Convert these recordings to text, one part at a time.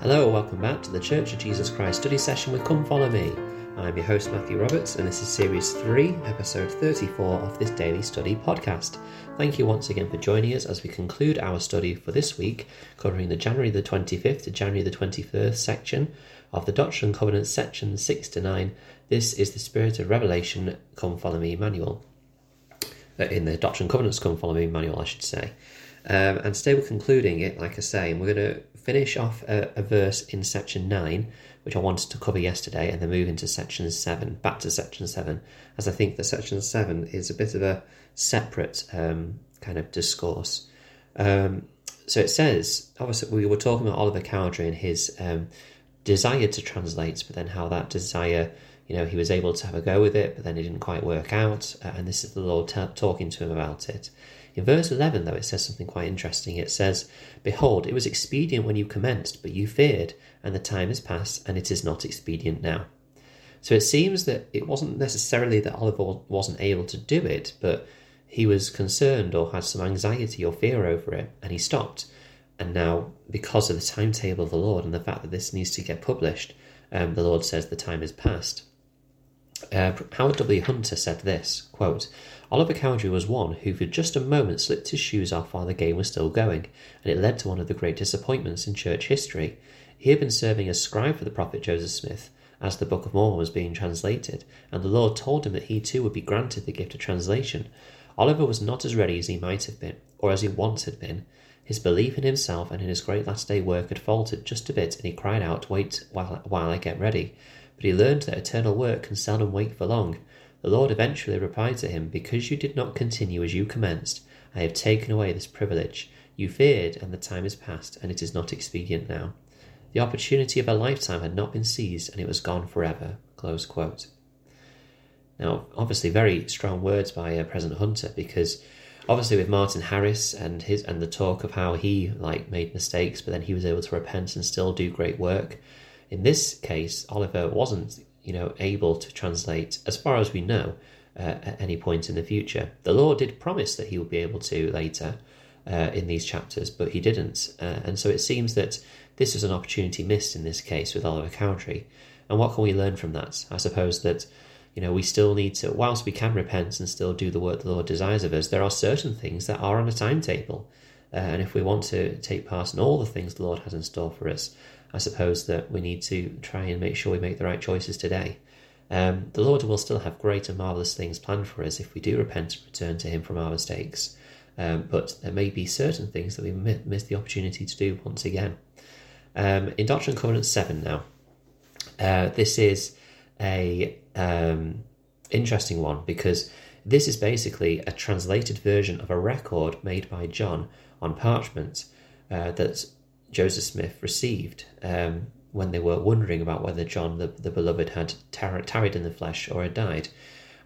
Hello, and welcome back to the Church of Jesus Christ study session with Come Follow Me. I'm your host, Matthew Roberts, and this is Series 3, Episode 34 of this daily study podcast. Thank you once again for joining us as we conclude our study for this week, covering the January the 25th to January the 21st section of the Doctrine and Covenants, section 6 to 9. This is the Spirit of Revelation Come Follow Me manual. Uh, in the Doctrine and Covenants Come Follow Me manual, I should say. Um, and today we're concluding it, like I say, and we're going to finish off a, a, verse in section 9, which I wanted to cover yesterday, and then move into section 7, back to section 7, as I think that section 7 is a bit of a separate um, kind of discourse. Um, so it says, obviously, we were talking about Oliver Cowdery and his um, desire to translate, but then how that desire, you know, he was able to have a go with it, but then it didn't quite work out, uh, and this is the Lord t- talking to him about it. In verse 11, though, it says something quite interesting. It says, Behold, it was expedient when you commenced, but you feared, and the time is past, and it is not expedient now. So it seems that it wasn't necessarily that Oliver wasn't able to do it, but he was concerned or had some anxiety or fear over it, and he stopped. And now, because of the timetable of the Lord and the fact that this needs to get published, um, the Lord says the time is past. Uh, Howard W. Hunter said this quote, Oliver Cowdery was one who for just a moment slipped his shoes off while the game was still going, and it led to one of the great disappointments in church history. He had been serving as scribe for the prophet Joseph Smith as the Book of Mormon was being translated, and the Lord told him that he too would be granted the gift of translation. Oliver was not as ready as he might have been, or as he once had been. His belief in himself and in his great last day work had faltered just a bit, and he cried out, Wait while, while I get ready. But he learned that eternal work can seldom wait for long. The Lord eventually replied to him, Because you did not continue as you commenced, I have taken away this privilege. You feared, and the time is past, and it is not expedient now. The opportunity of a lifetime had not been seized, and it was gone forever. Close quote. Now, obviously, very strong words by uh, President Hunter, because obviously with Martin Harris and his and the talk of how he like made mistakes, but then he was able to repent and still do great work. In this case, Oliver wasn't you know, able to translate, as far as we know, uh, at any point in the future. The Lord did promise that he would be able to later uh, in these chapters, but he didn't. Uh, and so it seems that this is an opportunity missed in this case with Oliver Cowdery. And what can we learn from that? I suppose that, you know, we still need to, whilst we can repent and still do the work the Lord desires of us, there are certain things that are on a timetable. Uh, and if we want to take part in all the things the Lord has in store for us, I suppose that we need to try and make sure we make the right choices today. Um, the Lord will still have great and marvellous things planned for us if we do repent and return to Him from our mistakes. Um, but there may be certain things that we miss the opportunity to do once again. Um, in Doctrine and Covenants 7 now, uh, this is a um, interesting one because this is basically a translated version of a record made by John on parchment uh, that Joseph Smith received um, when they were wondering about whether John, the, the beloved, had tar- tarried in the flesh or had died.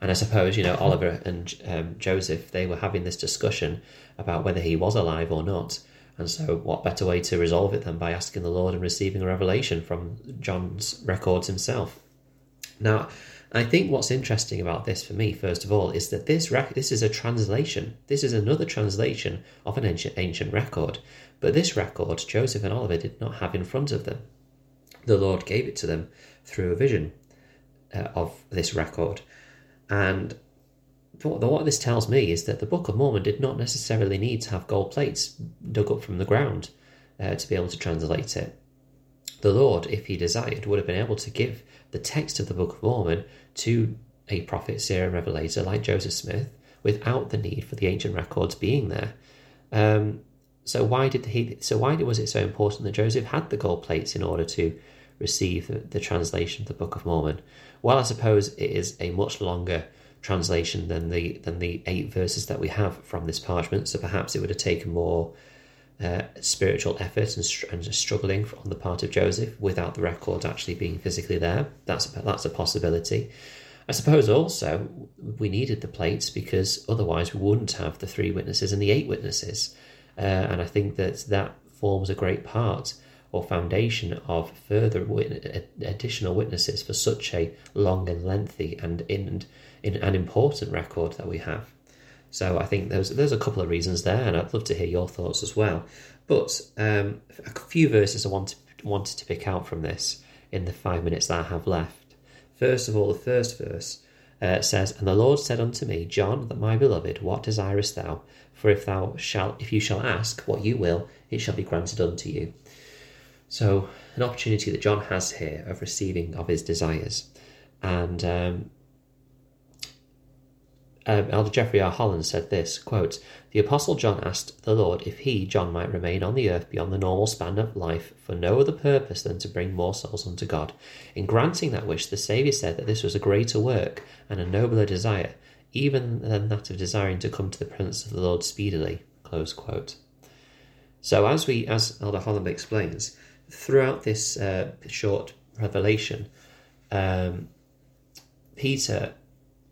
And I suppose, you know, Oliver and um, Joseph, they were having this discussion about whether he was alive or not. And so, what better way to resolve it than by asking the Lord and receiving a revelation from John's records himself? Now, I think what's interesting about this for me, first of all, is that this rec- this is a translation. This is another translation of an ancient ancient record. But this record, Joseph and Oliver did not have in front of them. The Lord gave it to them through a vision uh, of this record. And what this tells me is that the Book of Mormon did not necessarily need to have gold plates dug up from the ground uh, to be able to translate it. The Lord, if he desired, would have been able to give the text of the Book of Mormon to a prophet, seer, and revelator like Joseph Smith without the need for the ancient records being there. Um, so why did he? So why was it so important that Joseph had the gold plates in order to receive the, the translation of the Book of Mormon? Well, I suppose it is a much longer translation than the than the eight verses that we have from this parchment. So perhaps it would have taken more uh, spiritual effort and, and struggling on the part of Joseph without the record actually being physically there. That's a, that's a possibility. I suppose also we needed the plates because otherwise we wouldn't have the three witnesses and the eight witnesses. Uh, and I think that that forms a great part or foundation of further wit- additional witnesses for such a long and lengthy and in, in an important record that we have. So I think there's there's a couple of reasons there, and I'd love to hear your thoughts as well. But um, a few verses I want to wanted to pick out from this in the five minutes that I have left. First of all, the first verse uh, says, "And the Lord said unto me, John, that my beloved, what desirest thou? For if thou shalt, if you shall ask what you will, it shall be granted unto you." So, an opportunity that John has here of receiving of his desires, and um, um, Elder Jeffrey R. Holland said this quote, The Apostle John asked the Lord if he, John, might remain on the earth beyond the normal span of life for no other purpose than to bring more souls unto God. In granting that wish, the Saviour said that this was a greater work and a nobler desire, even than that of desiring to come to the presence of the Lord speedily. Close quote. So, as we, as Elder Holland explains, throughout this uh, short revelation, um, Peter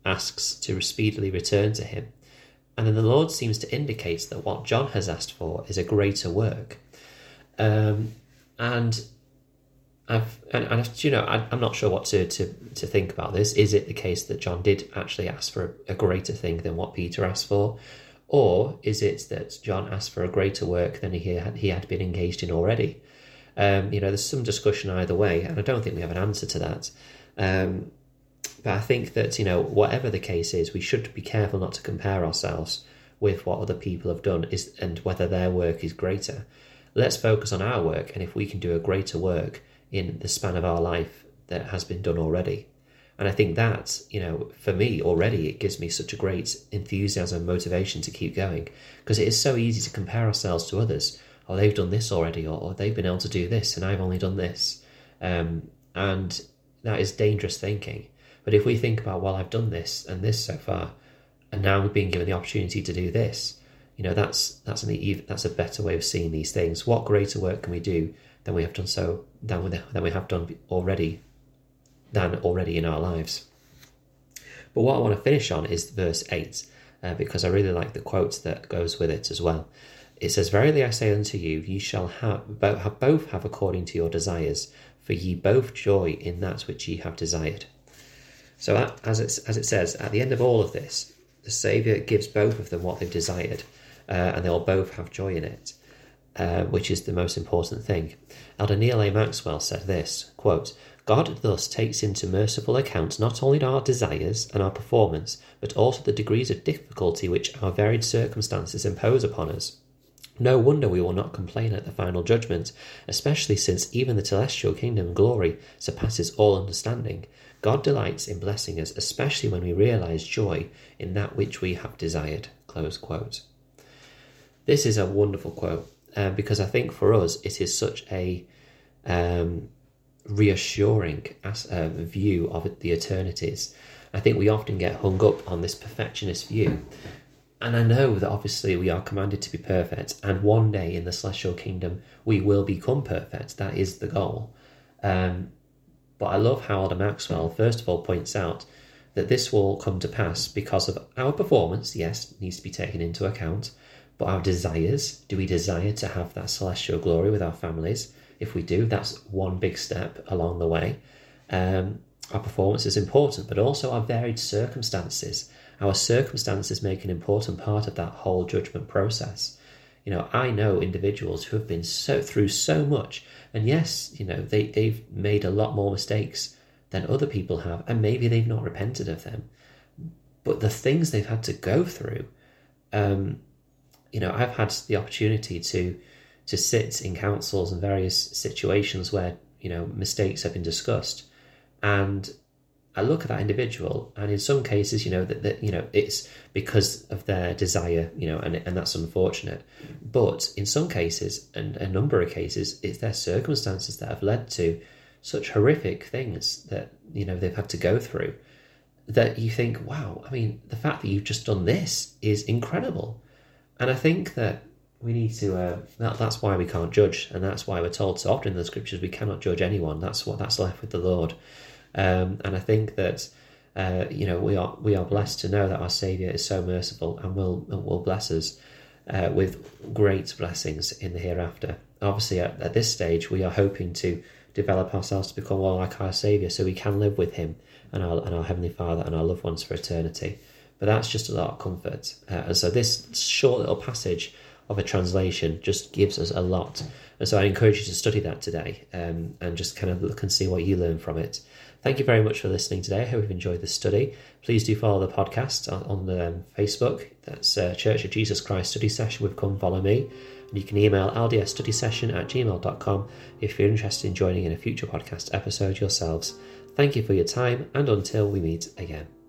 asks to speedily return to him. And then the Lord seems to indicate that what John has asked for is a greater work. Um, and I've, and, and you know, I, am not sure what to, to, to think about this. Is it the case that John did actually ask for a, a greater thing than what Peter asked for? Or is it that John asked for a greater work than he had, he had been engaged in already? Um, you know, there's some discussion either way, and I don't think we have an answer to that. Um, but I think that, you know, whatever the case is, we should be careful not to compare ourselves with what other people have done is and whether their work is greater. Let's focus on our work and if we can do a greater work in the span of our life that has been done already. And I think that, you know, for me already, it gives me such a great enthusiasm and motivation to keep going because it is so easy to compare ourselves to others. Oh, they've done this already, or, or they've been able to do this, and I've only done this. Um, and that is dangerous thinking. But if we think about, well, I've done this and this so far, and now being given the opportunity to do this, you know, that's that's an that's a better way of seeing these things. What greater work can we do than we have done so than we, than we have done already than already in our lives? But what I want to finish on is verse eight, uh, because I really like the quote that goes with it as well. It says, Verily I say unto you, ye shall have both have according to your desires, for ye both joy in that which ye have desired. So, as, as it says, at the end of all of this, the Saviour gives both of them what they've desired, uh, and they'll both have joy in it, uh, which is the most important thing. Elder Neal A. Maxwell said this quote, God thus takes into merciful account not only our desires and our performance, but also the degrees of difficulty which our varied circumstances impose upon us. No wonder we will not complain at the final judgment, especially since even the celestial kingdom glory surpasses all understanding. God delights in blessing us, especially when we realize joy in that which we have desired. Close quote. This is a wonderful quote uh, because I think for us it is such a um, reassuring as, uh, view of the eternities. I think we often get hung up on this perfectionist view. And I know that obviously we are commanded to be perfect, and one day in the celestial kingdom we will become perfect. That is the goal. Um, but I love how Elder Maxwell, first of all, points out that this will come to pass because of our performance, yes, needs to be taken into account, but our desires. Do we desire to have that celestial glory with our families? If we do, that's one big step along the way. Um, our performance is important, but also our varied circumstances. Our circumstances make an important part of that whole judgment process. You know, I know individuals who have been so through so much, and yes, you know, they, they've made a lot more mistakes than other people have, and maybe they've not repented of them. But the things they've had to go through, um, you know, I've had the opportunity to to sit in councils and various situations where you know mistakes have been discussed, and I look at that individual, and in some cases, you know that, that you know it's because of their desire, you know, and and that's unfortunate. But in some cases, and a number of cases, it's their circumstances that have led to such horrific things that you know they've had to go through. That you think, wow, I mean, the fact that you've just done this is incredible, and I think that we need to. Uh, that, that's why we can't judge, and that's why we're told so often in the scriptures we cannot judge anyone. That's what that's left with the Lord. Um, and I think that uh, you know we are we are blessed to know that our Saviour is so merciful and will will bless us uh, with great blessings in the hereafter. Obviously, at, at, this stage, we are hoping to develop ourselves to become more like our Saviour, so we can live with Him and our and our Heavenly Father and our loved ones for eternity. But that's just a lot of comfort. Uh, and so this short little passage of a translation just gives us a lot. And so I encourage you to study that today um, and just kind of look and see what you learn from it. Thank you very much for listening today. I hope you've enjoyed the study. Please do follow the podcast on, on the um, Facebook. That's uh, Church of Jesus Christ Study Session with Come Follow Me. And you can email ldsstudysession at gmail.com if you're interested in joining in a future podcast episode yourselves. Thank you for your time, and until we meet again.